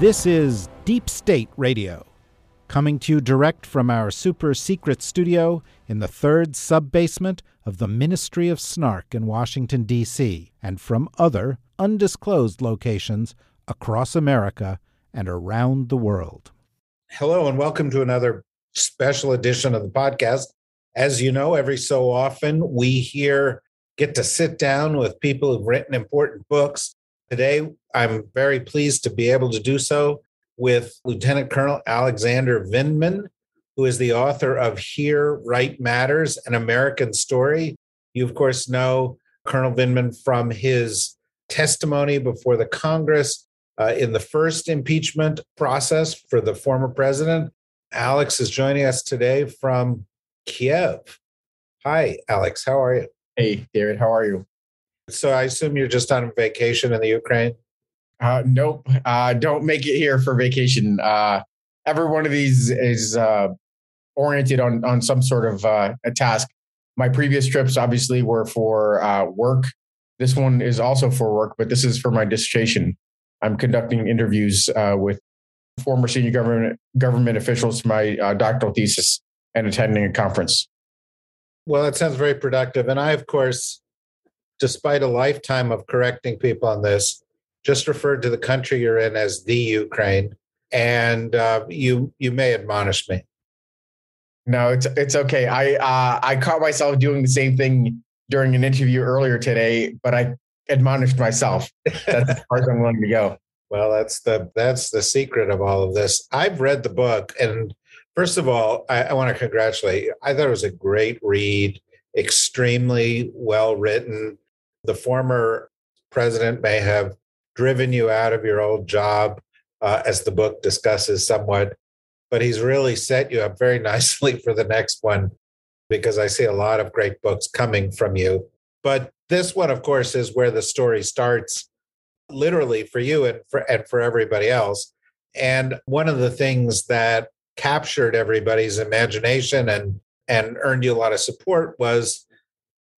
This is Deep State Radio, coming to you direct from our super secret studio in the third sub basement of the Ministry of Snark in Washington, D.C., and from other undisclosed locations across America and around the world. Hello, and welcome to another special edition of the podcast. As you know, every so often we here get to sit down with people who've written important books Today, I'm very pleased to be able to do so with Lieutenant Colonel Alexander Vindman, who is the author of Here Right Matters, an American Story. You, of course, know Colonel Vindman from his testimony before the Congress uh, in the first impeachment process for the former president. Alex is joining us today from Kiev. Hi, Alex. How are you? Hey, David. How are you? So I assume you're just on vacation in the Ukraine? Uh, nope. Uh, don't make it here for vacation. Uh, every one of these is uh, oriented on on some sort of uh, a task. My previous trips obviously were for uh, work. This one is also for work, but this is for my dissertation. I'm conducting interviews uh, with former senior government government officials for my uh, doctoral thesis and attending a conference. Well, that sounds very productive. And I, of course, despite a lifetime of correcting people on this, just referred to the country you're in as the Ukraine, and uh, you you may admonish me. No, it's it's okay. I uh, I caught myself doing the same thing during an interview earlier today, but I admonished myself. That's as far as I'm willing to go. Well, that's the that's the secret of all of this. I've read the book, and first of all, I, I want to congratulate you. I thought it was a great read, extremely well written the former president may have driven you out of your old job, uh, as the book discusses somewhat, but he's really set you up very nicely for the next one because I see a lot of great books coming from you. But this one, of course, is where the story starts, literally for you and for and for everybody else. And one of the things that captured everybody's imagination and and earned you a lot of support was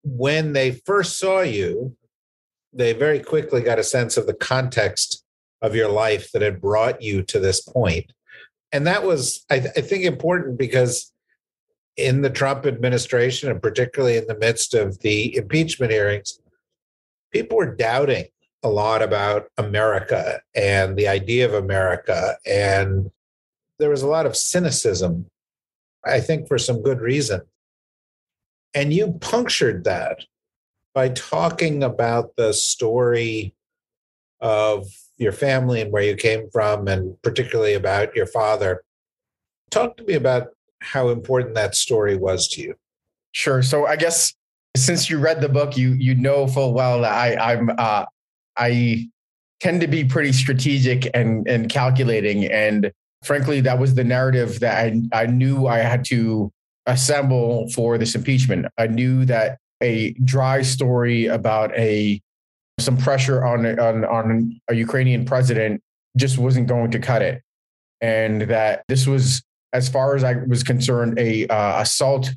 when they first saw you, they very quickly got a sense of the context of your life that had brought you to this point. And that was, I, th- I think, important because in the Trump administration, and particularly in the midst of the impeachment hearings, people were doubting a lot about America and the idea of America. And there was a lot of cynicism, I think, for some good reason. And you punctured that by talking about the story of your family and where you came from, and particularly about your father. Talk to me about how important that story was to you. Sure. So I guess since you read the book, you you know full well that I I'm uh, I tend to be pretty strategic and and calculating, and frankly, that was the narrative that I I knew I had to assemble for this impeachment. I knew that a dry story about a some pressure on on on a Ukrainian president just wasn't going to cut it, and that this was, as far as I was concerned, a uh, assault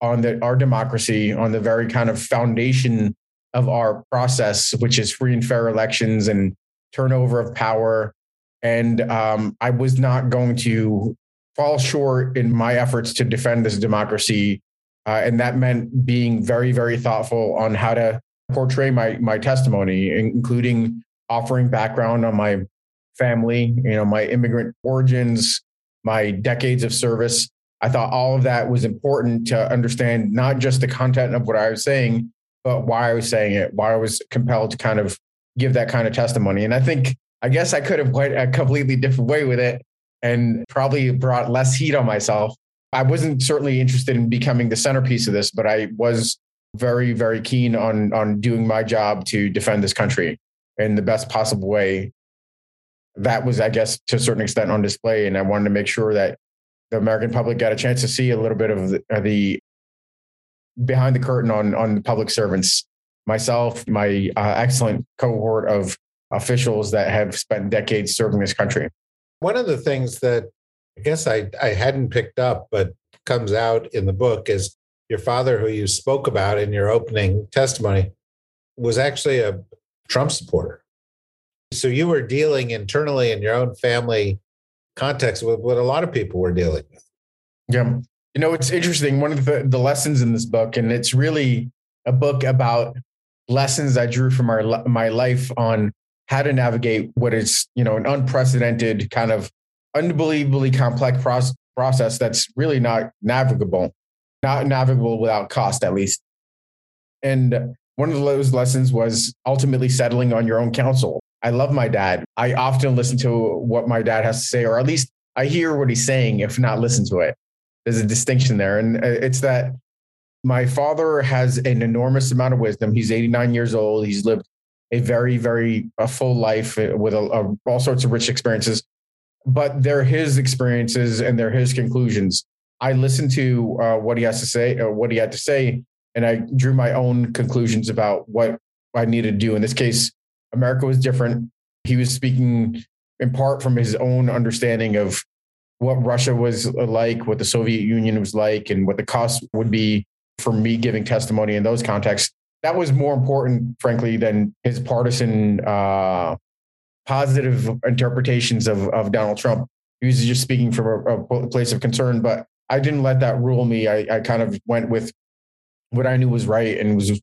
on the our democracy, on the very kind of foundation of our process, which is free and fair elections and turnover of power. And um, I was not going to fall short in my efforts to defend this democracy. Uh, and that meant being very, very thoughtful on how to portray my my testimony, including offering background on my family, you know, my immigrant origins, my decades of service. I thought all of that was important to understand not just the content of what I was saying, but why I was saying it, why I was compelled to kind of give that kind of testimony. And I think, I guess I could have went a completely different way with it and probably brought less heat on myself. I wasn't certainly interested in becoming the centerpiece of this, but I was very, very keen on on doing my job to defend this country in the best possible way. that was, I guess, to a certain extent on display. And I wanted to make sure that the American public got a chance to see a little bit of the, the behind the curtain on on public servants. Myself, my uh, excellent cohort of officials that have spent decades serving this country. One of the things that I guess I, I hadn't picked up, but comes out in the book is your father, who you spoke about in your opening testimony, was actually a Trump supporter. So you were dealing internally in your own family context with what a lot of people were dealing with. Yeah. You know, it's interesting. One of the, the lessons in this book, and it's really a book about lessons I drew from our, my life on how to navigate what is, you know, an unprecedented kind of unbelievably complex process, process that's really not navigable, not navigable without cost, at least. And one of those lessons was ultimately settling on your own counsel. I love my dad. I often listen to what my dad has to say, or at least I hear what he's saying, if not listen to it. There's a distinction there. And uh, it's that my father has an enormous amount of wisdom. He's 89 years old. He's lived a very, very a full life uh, with a, a, all sorts of rich experiences. But they're his experiences and they're his conclusions. I listened to uh, what he has to say, uh, what he had to say, and I drew my own conclusions about what I needed to do. In this case, America was different. He was speaking in part from his own understanding of what Russia was like, what the Soviet Union was like, and what the cost would be for me giving testimony in those contexts that was more important, frankly, than his partisan uh, positive interpretations of, of Donald Trump. He was just speaking from a, a place of concern, but I didn't let that rule me. I, I, kind of went with what I knew was right and was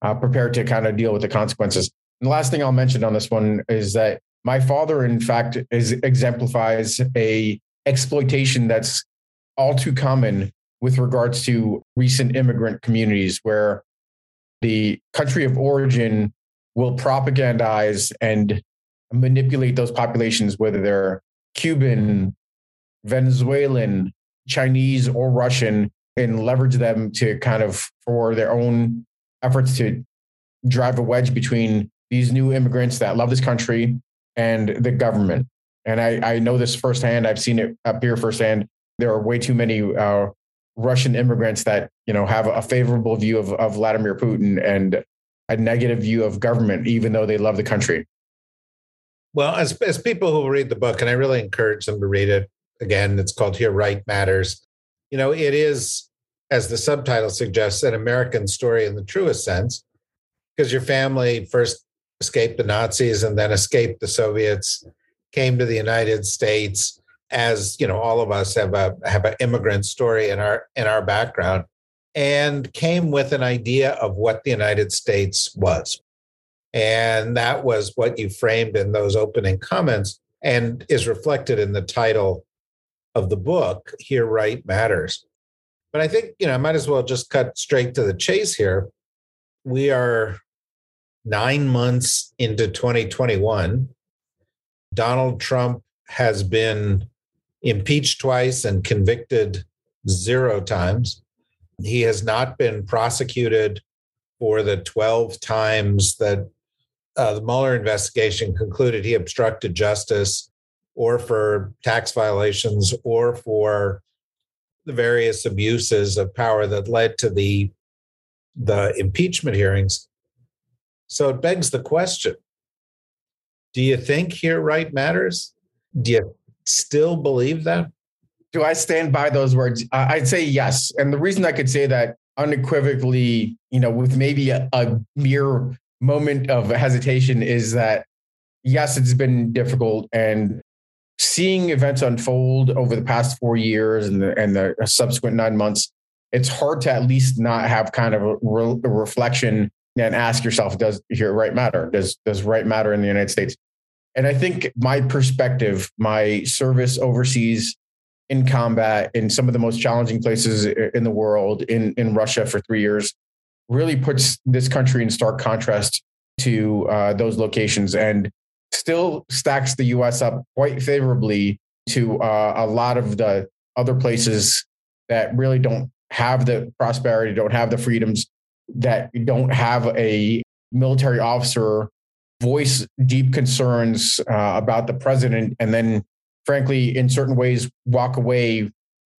uh, prepared to kind of deal with the consequences. And the last thing I'll mention on this one is that my father, in fact, is exemplifies a exploitation that's all too common with regards to recent immigrant communities where the country of origin will propagandize and manipulate those populations, whether they're Cuban, Venezuelan, Chinese, or Russian, and leverage them to kind of for their own efforts to drive a wedge between these new immigrants that love this country and the government. And I, I know this firsthand. I've seen it appear firsthand. There are way too many uh, Russian immigrants that you know have a favorable view of, of Vladimir Putin and a negative view of government, even though they love the country. Well, as as people who read the book, and I really encourage them to read it. Again, it's called "Here Right Matters." You know, it is, as the subtitle suggests, an American story in the truest sense, because your family first escaped the Nazis and then escaped the Soviets, came to the United States as you know all of us have a have an immigrant story in our in our background and came with an idea of what the United States was. And that was what you framed in those opening comments and is reflected in the title of the book here right matters. But i think you know i might as well just cut straight to the chase here. We are 9 months into 2021 donald trump has been impeached twice and convicted zero times. He has not been prosecuted for the 12 times that uh, the Mueller investigation concluded he obstructed justice or for tax violations or for the various abuses of power that led to the the impeachment hearings so it begs the question do you think here right matters do you still believe that? Do I stand by those words? I'd say yes. And the reason I could say that unequivocally, you know, with maybe a, a mere moment of hesitation is that yes, it's been difficult and seeing events unfold over the past four years and the, and the subsequent nine months, it's hard to at least not have kind of a, re- a reflection and ask yourself, does here right matter? Does does right matter in the United States? And I think my perspective, my service overseas in combat in some of the most challenging places in the world, in, in Russia for three years, really puts this country in stark contrast to uh, those locations and still stacks the US up quite favorably to uh, a lot of the other places that really don't have the prosperity, don't have the freedoms, that don't have a military officer voice deep concerns uh, about the president and then, frankly, in certain ways, walk away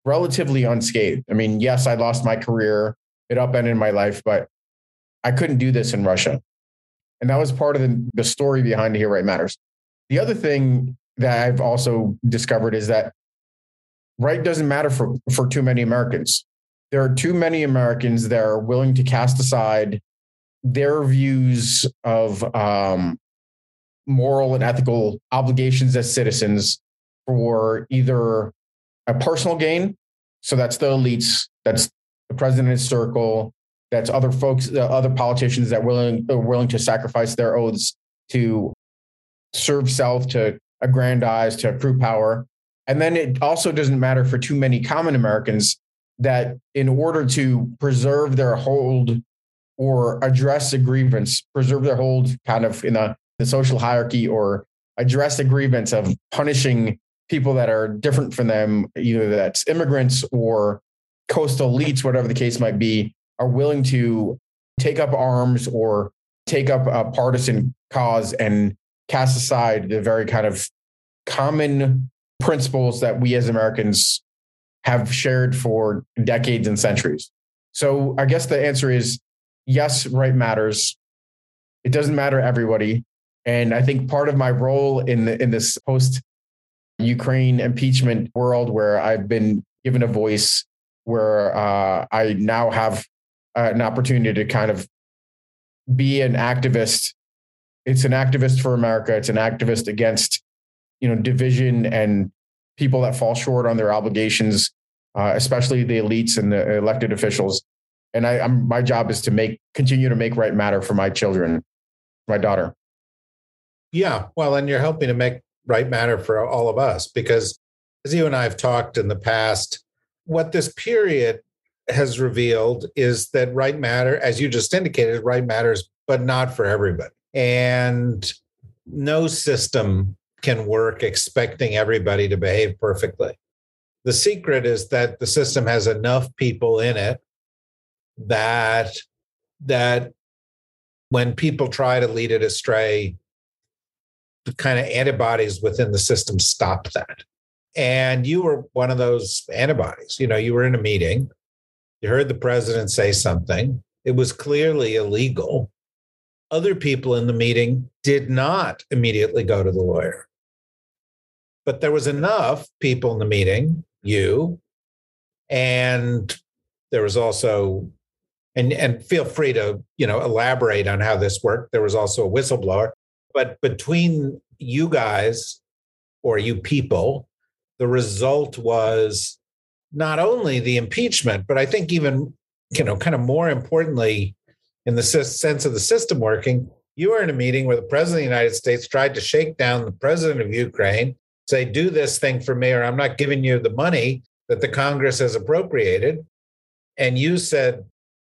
relatively unscathed. I mean, yes, I lost my career, it upended my life, but I couldn't do this in Russia. And that was part of the, the story behind the Here Right Matters. The other thing that I've also discovered is that right doesn't matter for, for too many Americans. There are too many Americans that are willing to cast aside their views of um, moral and ethical obligations as citizens for either a personal gain. So that's the elites, that's the president's circle, that's other folks, uh, other politicians that willing are willing to sacrifice their oaths to serve self, to aggrandize, to accrue power. And then it also doesn't matter for too many common Americans that in order to preserve their hold or address a grievance, preserve their hold kind of in a, the social hierarchy or address the grievance of punishing people that are different from them, either that's immigrants or coastal elites, whatever the case might be, are willing to take up arms or take up a partisan cause and cast aside the very kind of common principles that we as Americans have shared for decades and centuries. So I guess the answer is yes, right matters. It doesn't matter everybody. And I think part of my role in the, in this post Ukraine impeachment world where I've been given a voice, where uh, I now have uh, an opportunity to kind of be an activist. It's an activist for America. It's an activist against, you know, division and people that fall short on their obligations, uh, especially the elites and the elected officials and I, I'm my job is to make continue to make right matter for my children, my daughter. Yeah, well, and you're helping to make right matter for all of us because, as you and I have talked in the past, what this period has revealed is that right matter, as you just indicated, right matters, but not for everybody. And no system can work expecting everybody to behave perfectly. The secret is that the system has enough people in it that that when people try to lead it astray, the kind of antibodies within the system stop that. And you were one of those antibodies. You know, you were in a meeting, you heard the president say something, it was clearly illegal. Other people in the meeting did not immediately go to the lawyer. But there was enough people in the meeting, you, and there was also and and feel free to you know elaborate on how this worked. There was also a whistleblower. But between you guys or you people the result was not only the impeachment but i think even you know kind of more importantly in the sense of the system working you were in a meeting where the president of the united states tried to shake down the president of ukraine say do this thing for me or i'm not giving you the money that the congress has appropriated. And you said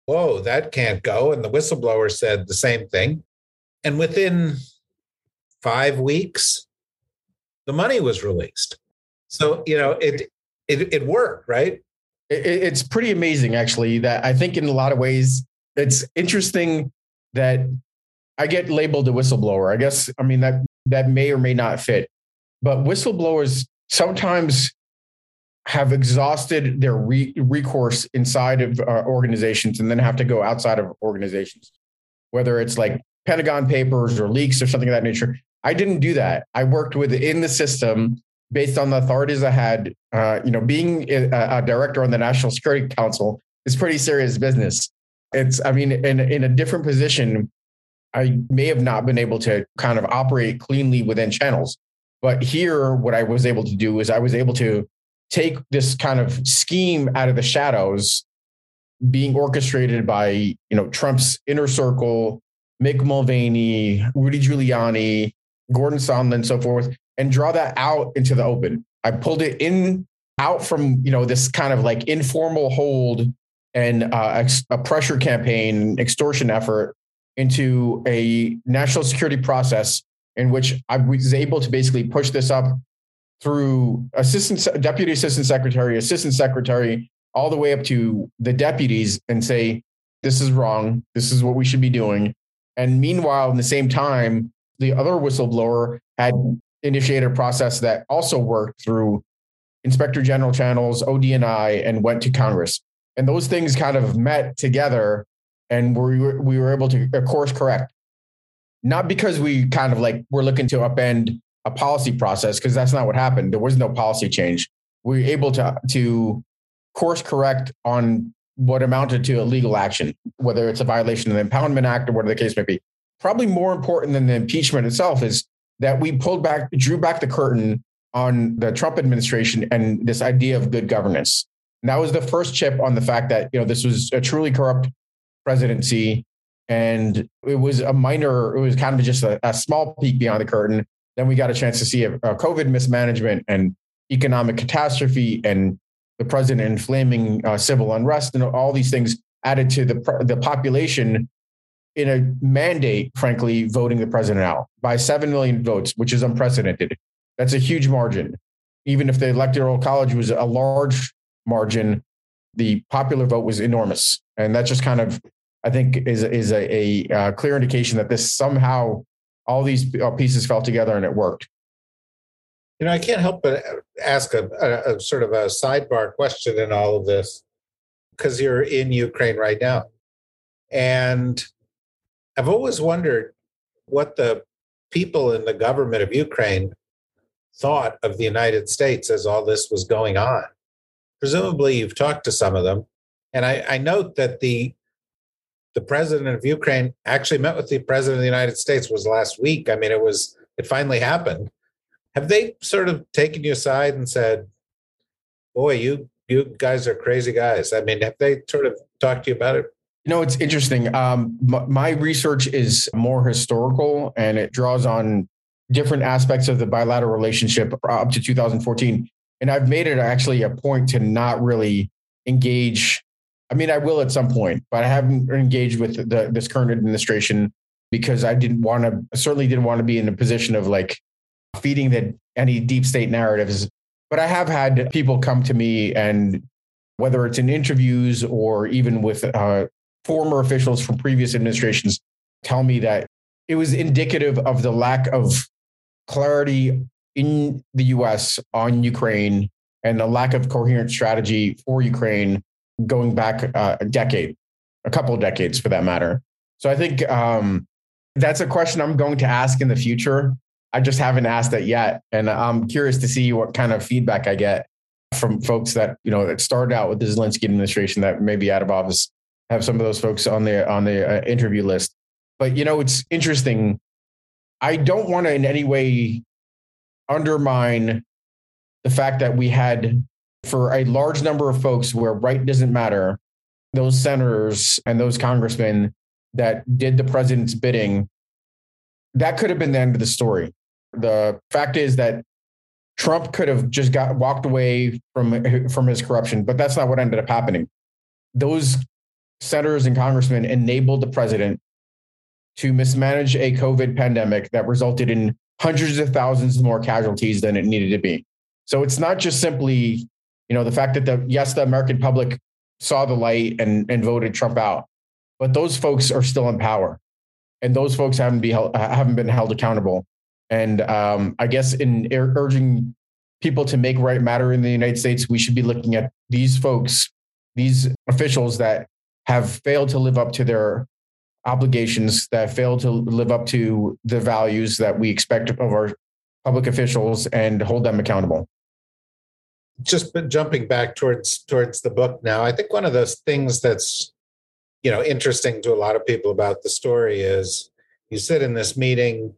whoa, that can't go. And the whistleblower said the same thing. And within five weeks, the money was released. So, you know, it, it, it worked, right? It, it's pretty amazing, actually, that I think in a lot of ways, it's interesting that I get labeled a whistleblower. I guess, I mean, that, that may or may not fit, but whistleblowers sometimes have exhausted their re- recourse inside of uh, organizations and then have to go outside of organizations, whether it's like Pentagon papers or leaks or something of that nature. I didn't do that. I worked within the system based on the authorities I had. Uh, you know, being a, a, director on the National Security Council is pretty serious business. It's, I mean, in in a different position, I may have not been able to kind of operate cleanly within channels. But here, what I was able to do is I was able to take this kind of scheme out of the shadows being orchestrated by you know Trump's inner circle, Mick Mulvaney, Rudy Giuliani, Gordon Sondland, and so forth, and draw that out into the open. I pulled it in out from you know this kind of like informal hold and uh, a pressure campaign, extortion effort into a national security process in which I was able to basically push this up through assistant deputy assistant secretary, assistant secretary, all the way up to the deputies and say, this is wrong. This is what we should be doing. And meanwhile, in the same time, the other whistleblower had initiated a process that also worked through inspector general channels, ODNI, and went to Congress. And those things kind of met together and we were, we were able to of course correct. Not because we kind of like we're looking to upend a policy process, because that's not what happened. There was no policy change. We were able to to course correct on what amounted to a legal action, whether it's a violation of the Impoundment Act or whatever the case may be. Probably more important than the impeachment itself is that we pulled back, drew back the curtain on the Trump administration and this idea of good governance. And that was the first chip on the fact that you know this was a truly corrupt presidency, and it was a minor. It was kind of just a, a small peek beyond the curtain. Then we got a chance to see a, a COVID mismanagement and economic catastrophe and the president inflaming uh, civil unrest and all these things added to the the population in a mandate, frankly, voting the president out by 7 million votes, which is unprecedented. That's a huge margin. Even if the electoral college was a large margin, the popular vote was enormous. And that just kind of, I think, is, is a, a, a uh, clear indication that this somehow all these uh, pieces fell together and it worked. You know, I can't help but ask a, a, a sort of a sidebar question in all of this because you're in Ukraine right now. And I've always wondered what the people in the government of Ukraine thought of the United States as all this was going on. Presumably, you've talked to some of them, and I, I note that the the president of Ukraine actually met with the president of the United States was last week. I mean, it was it finally happened. Have they sort of taken you aside and said, "Boy, you you guys are crazy guys"? I mean, have they sort of talked to you about it? You know, it's interesting. Um, my research is more historical, and it draws on different aspects of the bilateral relationship up to 2014. And I've made it actually a point to not really engage. I mean, I will at some point, but I haven't engaged with the, this current administration because I didn't want to, certainly didn't want to be in a position of like feeding the, any deep state narratives. But I have had people come to me and whether it's in interviews or even with uh, former officials from previous administrations tell me that it was indicative of the lack of clarity in the US on Ukraine and the lack of coherent strategy for Ukraine going back uh, a decade, a couple of decades for that matter. So I think um, that's a question I'm going to ask in the future. I just haven't asked that yet. And I'm curious to see what kind of feedback I get from folks that, you know, that started out with the Zelensky administration that maybe out of office, have some of those folks on the, on the uh, interview list. But, you know, it's interesting I don't want to in any way undermine the fact that we had for a large number of folks where right doesn't matter, those senators and those congressmen that did the president's bidding, that could have been the end of the story. The fact is that Trump could have just got walked away from from his corruption, but that's not what ended up happening. Those senators and congressmen enabled the president to mismanage a COVID pandemic that resulted in hundreds of thousands more casualties than it needed to be. So it's not just simply, you know, the fact that the yes, the American public saw the light and, and voted Trump out, but those folks are still in power, and those folks haven't be held, haven't been held accountable. And um, I guess in urging people to make right matter in the United States, we should be looking at these folks, these officials that have failed to live up to their obligations that fail to live up to the values that we expect of our public officials and hold them accountable just jumping back towards towards the book now i think one of those things that's you know interesting to a lot of people about the story is you sit in this meeting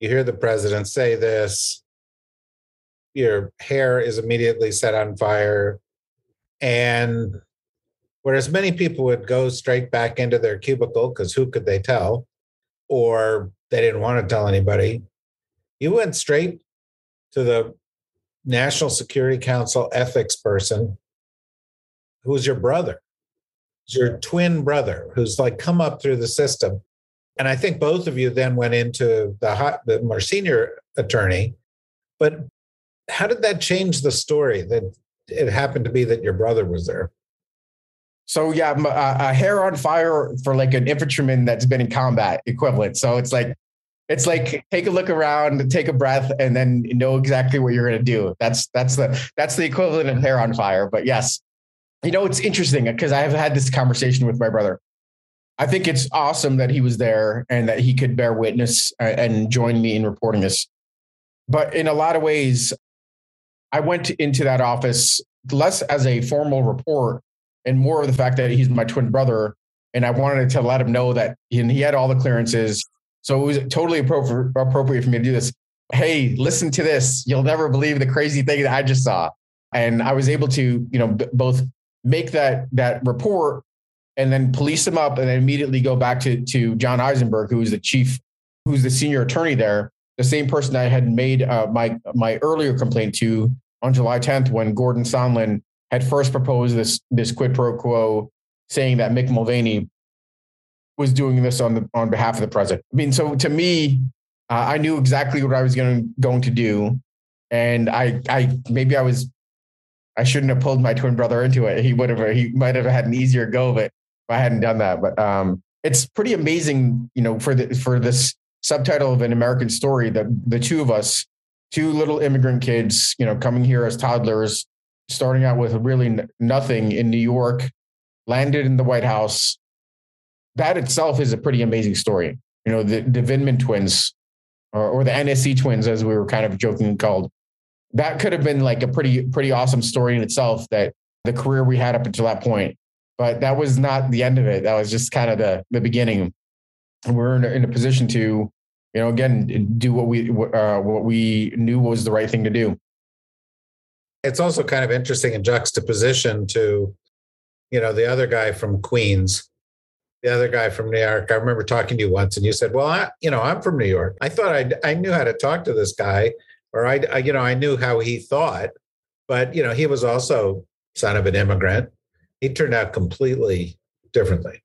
you hear the president say this your hair is immediately set on fire and Whereas many people would go straight back into their cubicle because who could they tell? Or they didn't want to tell anybody. You went straight to the National Security Council ethics person who's your brother, your twin brother who's like come up through the system. And I think both of you then went into the, the more senior attorney. But how did that change the story that it happened to be that your brother was there? So yeah, a hair on fire for like an infantryman that's been in combat equivalent. So it's like it's like take a look around, take a breath, and then know exactly what you're going to do. That's that's the that's the equivalent of hair on fire. But yes, you know it's interesting because I have had this conversation with my brother. I think it's awesome that he was there and that he could bear witness uh, and join me in reporting this. But in a lot of ways, I went into that office less as a formal report and more of the fact that he's my twin brother. And I wanted to let him know that he had all the clearances. So it was totally appropriate, for me to do this. Hey, listen to this. You'll never believe the crazy thing that I just saw. And I was able to, you know, b- both make that that report and then police him up and then immediately go back to, to John Eisenberg, who is the chief, who's the senior attorney there, the same person I had made uh, my my earlier complaint to on July 10th when Gordon Sondland had first proposed this this quid pro quo, saying that Mick Mulvaney was doing this on the on behalf of the president. I mean, so to me, uh, I knew exactly what I was going going to do, and I I maybe I was I shouldn't have pulled my twin brother into it. He would have he might have had an easier go of it if I hadn't done that. But um, it's pretty amazing, you know, for the for this subtitle of an American story that the two of us two little immigrant kids, you know, coming here as toddlers, starting out with really nothing in New York, landed in the White House. That itself is a pretty amazing story. You know, the, the Vindman twins or, or the NSC twins, as we were kind of joking called, that could have been like a pretty, pretty awesome story in itself that the career we had up until that point. But that was not the end of it. That was just kind of the, the beginning. We're in a, in a position to you know, again, do what we uh, what we knew was the right thing to do. It's also kind of interesting in juxtaposition to, you know, the other guy from Queens, the other guy from New York. I remember talking to you once, and you said, "Well, I, you know, I'm from New York. I thought I I knew how to talk to this guy, or I, I, you know, I knew how he thought, but you know, he was also son of an immigrant. He turned out completely differently."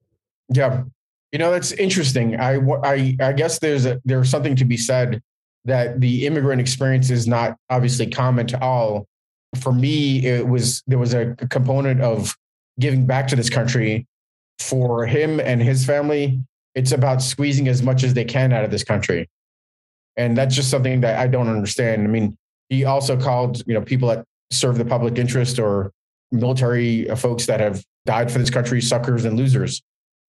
Yeah, you know, that's interesting. I, I, I guess there's a, there's something to be said that the immigrant experience is not obviously common to all. For me, it was there was a component of giving back to this country. For him and his family, it's about squeezing as much as they can out of this country, and that's just something that I don't understand. I mean, he also called you know people that serve the public interest or military folks that have died for this country suckers and losers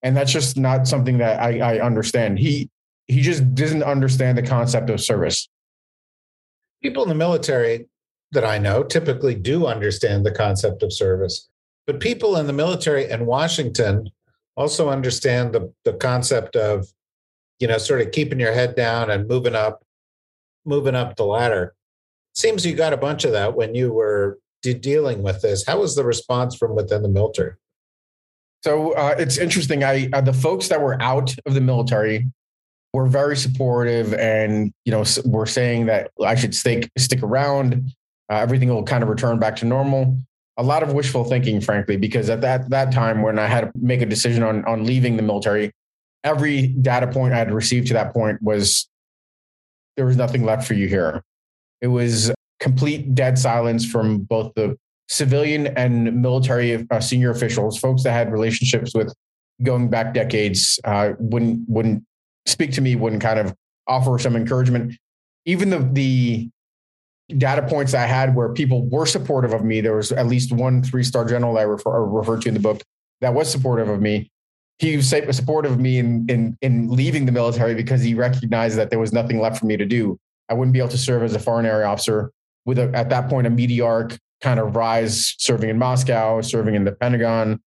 and that's just not something that I, I understand. He he just doesn't understand the concept of service. People in the military that I know typically do understand the concept of service, but people in the military in Washington also understand the the concept of you know sort of keeping your head down and moving up moving up the ladder seems you got a bunch of that when you were de- dealing with this how was the response from within the military so uh, it's interesting. I uh, the folks that were out of the military were very supportive, and you know were saying that I should stick stick around. Uh, everything will kind of return back to normal. A lot of wishful thinking, frankly, because at that that time when I had to make a decision on on leaving the military, every data point I had received to that point was there was nothing left for you here. It was complete dead silence from both the civilian and military uh, senior officials, folks that had relationships with going back decades, uh, wouldn't wouldn't speak to me, wouldn't kind of offer some encouragement. Even the the data points I had where people were supportive of me, there was at least one three star general that I refer, referred to in the book that was supportive of me. He was supportive of me in, in in leaving the military because he recognized that there was nothing left for me to do. I wouldn't be able to serve as a foreign area officer with a, at that point a meteoric kind of rise serving in Moscow, serving in the Pentagon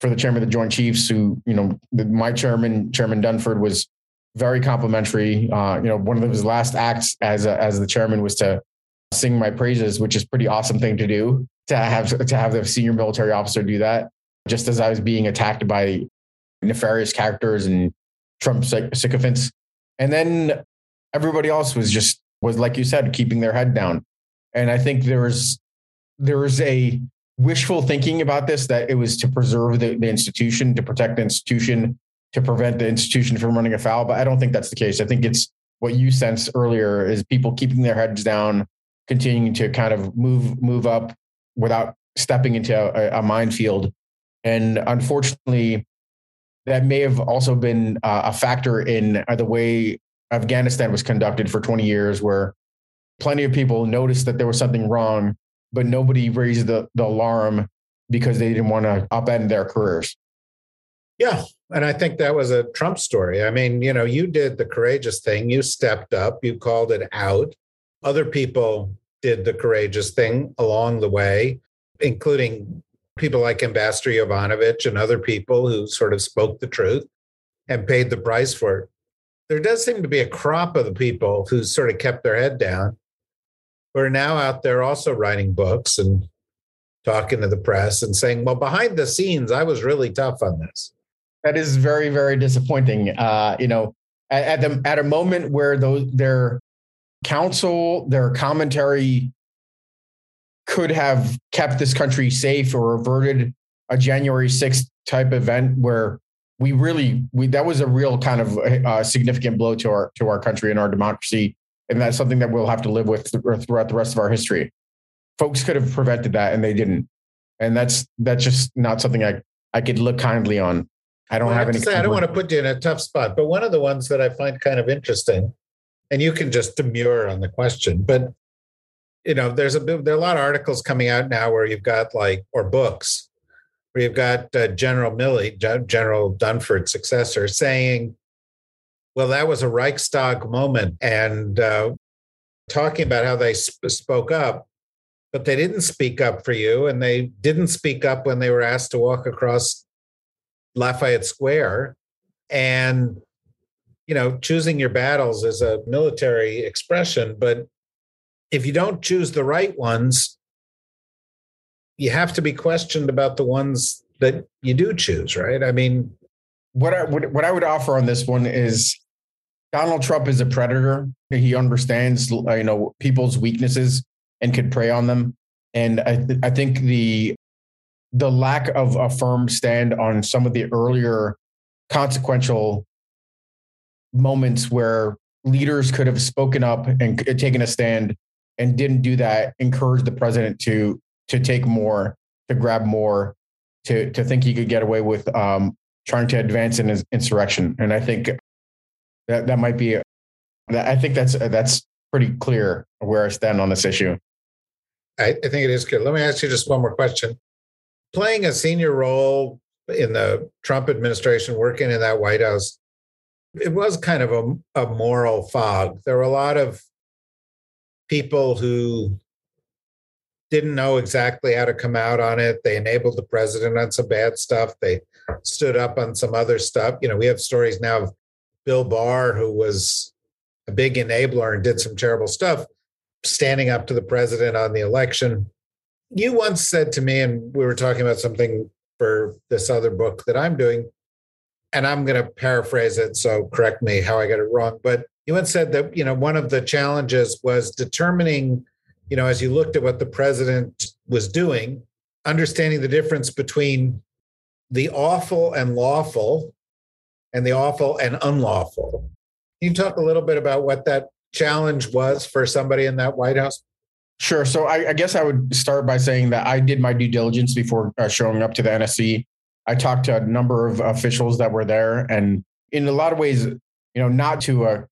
for the chairman of the Joint Chiefs, who, you know, my chairman, Chairman Dunford, was very complimentary. Uh, you know, one of his last acts as a, as the chairman was to sing my praises, which is pretty awesome thing to do to have to have the senior military officer do that. Just as I was being attacked by nefarious characters and Trump sycophants, and then everybody else was just was like you said, keeping their head down. And I think there was there was a wishful thinking about this that it was to preserve the, the institution, to protect the institution, to prevent the institution from running afoul. But I don't think that's the case. I think it's what you sense earlier is people keeping their heads down, continuing to kind of move move up without stepping into a, a minefield. And unfortunately, that may have also been uh, a factor in uh, the way Afghanistan was conducted for 20 years, where plenty of people noticed that there was something wrong, but nobody raised the, the alarm because they didn't want to upend their careers. Yeah. And I think that was a Trump story. I mean, you know, you did the courageous thing. You stepped up, you called it out. Other people did the courageous thing along the way, including people like Ambassador Yovanovitch and other people who sort of spoke the truth and paid the price for it. There does seem to be a crop of the people who sort of kept their head down, who are now out there also writing books and talking to the press and saying, well, behind the scenes, I was really tough on this. That is very, very disappointing. Uh, you know, at, at the at a moment where those their counsel, their commentary could have kept this country safe or averted a January 6th type event where we really we that was a real kind of uh, significant blow to our to our country and our democracy. And that's something that we'll have to live with throughout the rest of our history. Folks could have prevented that and they didn't. And that's that's just not something i i could look kindly on. I don't well, have, I have any say, i don't want to put you in a tough spot but one of the ones that i find kind of interesting and you can just demur on the question but you know there's a there are a lot of articles coming out now where you've got like or books where you've got uh, General Milley, General Dunford's successor, saying, well, that was a Reichstag moment, and uh, talking about how they sp- spoke up, but they didn't speak up for you, and they didn't speak up when they were asked to walk across Lafayette Square. And, you know, choosing your battles is a military expression, but if you don't choose the right ones, you have to be questioned about the ones that you do choose, right? I mean, what I would what I would offer on this one is Donald Trump is a predator. He understands you know people's weaknesses and could prey on them. And I th- I think the the lack of a firm stand on some of the earlier consequential moments where leaders could have spoken up and taken a stand and didn't do that encouraged the president to to take more, to grab more, to to think he could get away with um, trying to advance in his insurrection. And I think that that might be. I think that's that's pretty clear where I stand on this issue. I, I think it is good. Let me ask you just one more question. Playing a senior role in the Trump administration, working in that White House, it was kind of a, a moral fog. There were a lot of people who didn't know exactly how to come out on it. They enabled the president on some bad stuff. They stood up on some other stuff. You know, we have stories now of Bill Barr, who was a big enabler and did some terrible stuff, standing up to the president on the election. You once said to me, and we were talking about something for this other book that I'm doing, and I'm going to paraphrase it, so correct me how I got it wrong. But you once said that, you know, one of the challenges was determining you know, as you looked at what the president was doing, understanding the difference between the awful and lawful and the awful and unlawful. Can you talk a little bit about what that challenge was for somebody in that White House? Sure. So I, I guess I would start by saying that I did my due diligence before uh, showing up to the NSC. I talked to a number of officials that were there, and in a lot of ways, you know, not to a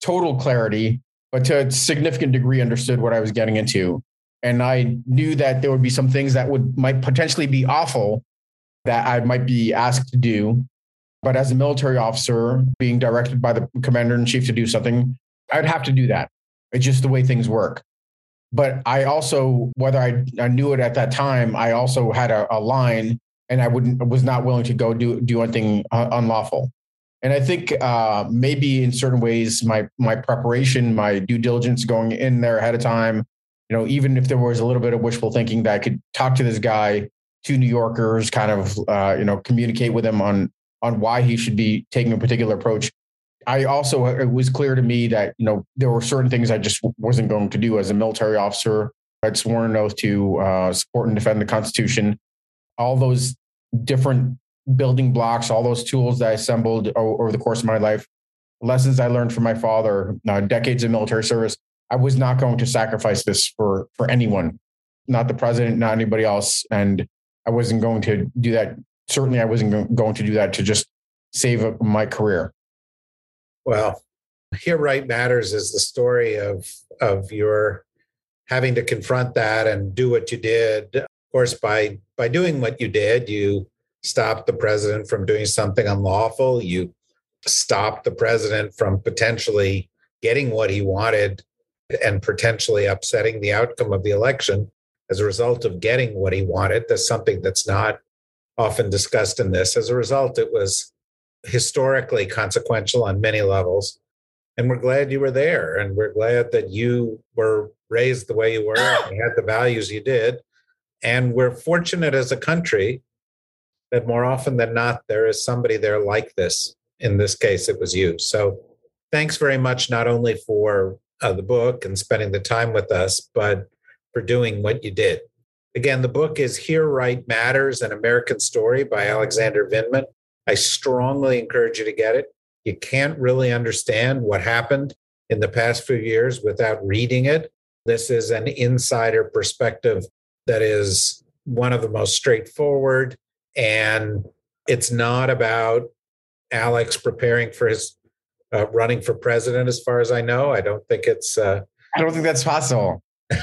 total clarity, but to a significant degree understood what I was getting into. And I knew that there would be some things that would might potentially be awful that I might be asked to do. But as a military officer being directed by the commander in chief to do something, I'd have to do that. It's just the way things work. But I also, whether I, I knew it at that time, I also had a, a line and I wouldn't was not willing to go do do anything uh, unlawful. And I think uh, maybe in certain ways, my my preparation, my due diligence, going in there ahead of time, you know, even if there was a little bit of wishful thinking that I could talk to this guy, two New Yorkers, kind of, uh, you know, communicate with him on on why he should be taking a particular approach. I also it was clear to me that you know there were certain things I just wasn't going to do as a military officer. I'd sworn an oath to uh, support and defend the Constitution. All those different building blocks, all those tools that I assembled over the course of my life, lessons I learned from my father, uh, decades of military service. I was not going to sacrifice this for for anyone, not the president, not anybody else, and I wasn't going to do that. Certainly, I wasn't going to do that to just save my career. Well, Here Right Matters is the story of, of your having to confront that and do what you did. Of course, by, by doing what you did, you stopped the president from doing something unlawful. You stopped the president from potentially getting what he wanted and potentially upsetting the outcome of the election as a result of getting what he wanted. That's something that's not often discussed in this. As a result, it was historically consequential on many levels. And we're glad you were there. And we're glad that you were raised the way you were and had the values you did. And we're fortunate as a country that more often than not, there is somebody there like this. In this case, it was you. So thanks very much, not only for uh, the book and spending the time with us, but for doing what you did. Again, the book is Here Right Matters An American Story by Alexander Vindman. I strongly encourage you to get it. You can't really understand what happened in the past few years without reading it. This is an insider perspective that is one of the most straightforward. And it's not about Alex preparing for his uh, running for president, as far as I know. I don't think it's. Uh, I don't think that's possible.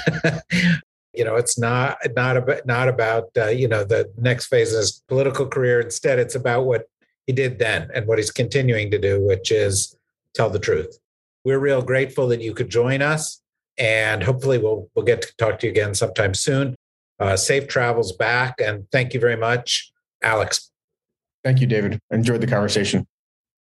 you know, it's not not about not about uh, you know the next phase of his political career. Instead, it's about what he did then and what he's continuing to do, which is tell the truth. We're real grateful that you could join us, and hopefully we'll we'll get to talk to you again sometime soon. Uh, safe travels back, and thank you very much, Alex. Thank you, David. Enjoyed the conversation.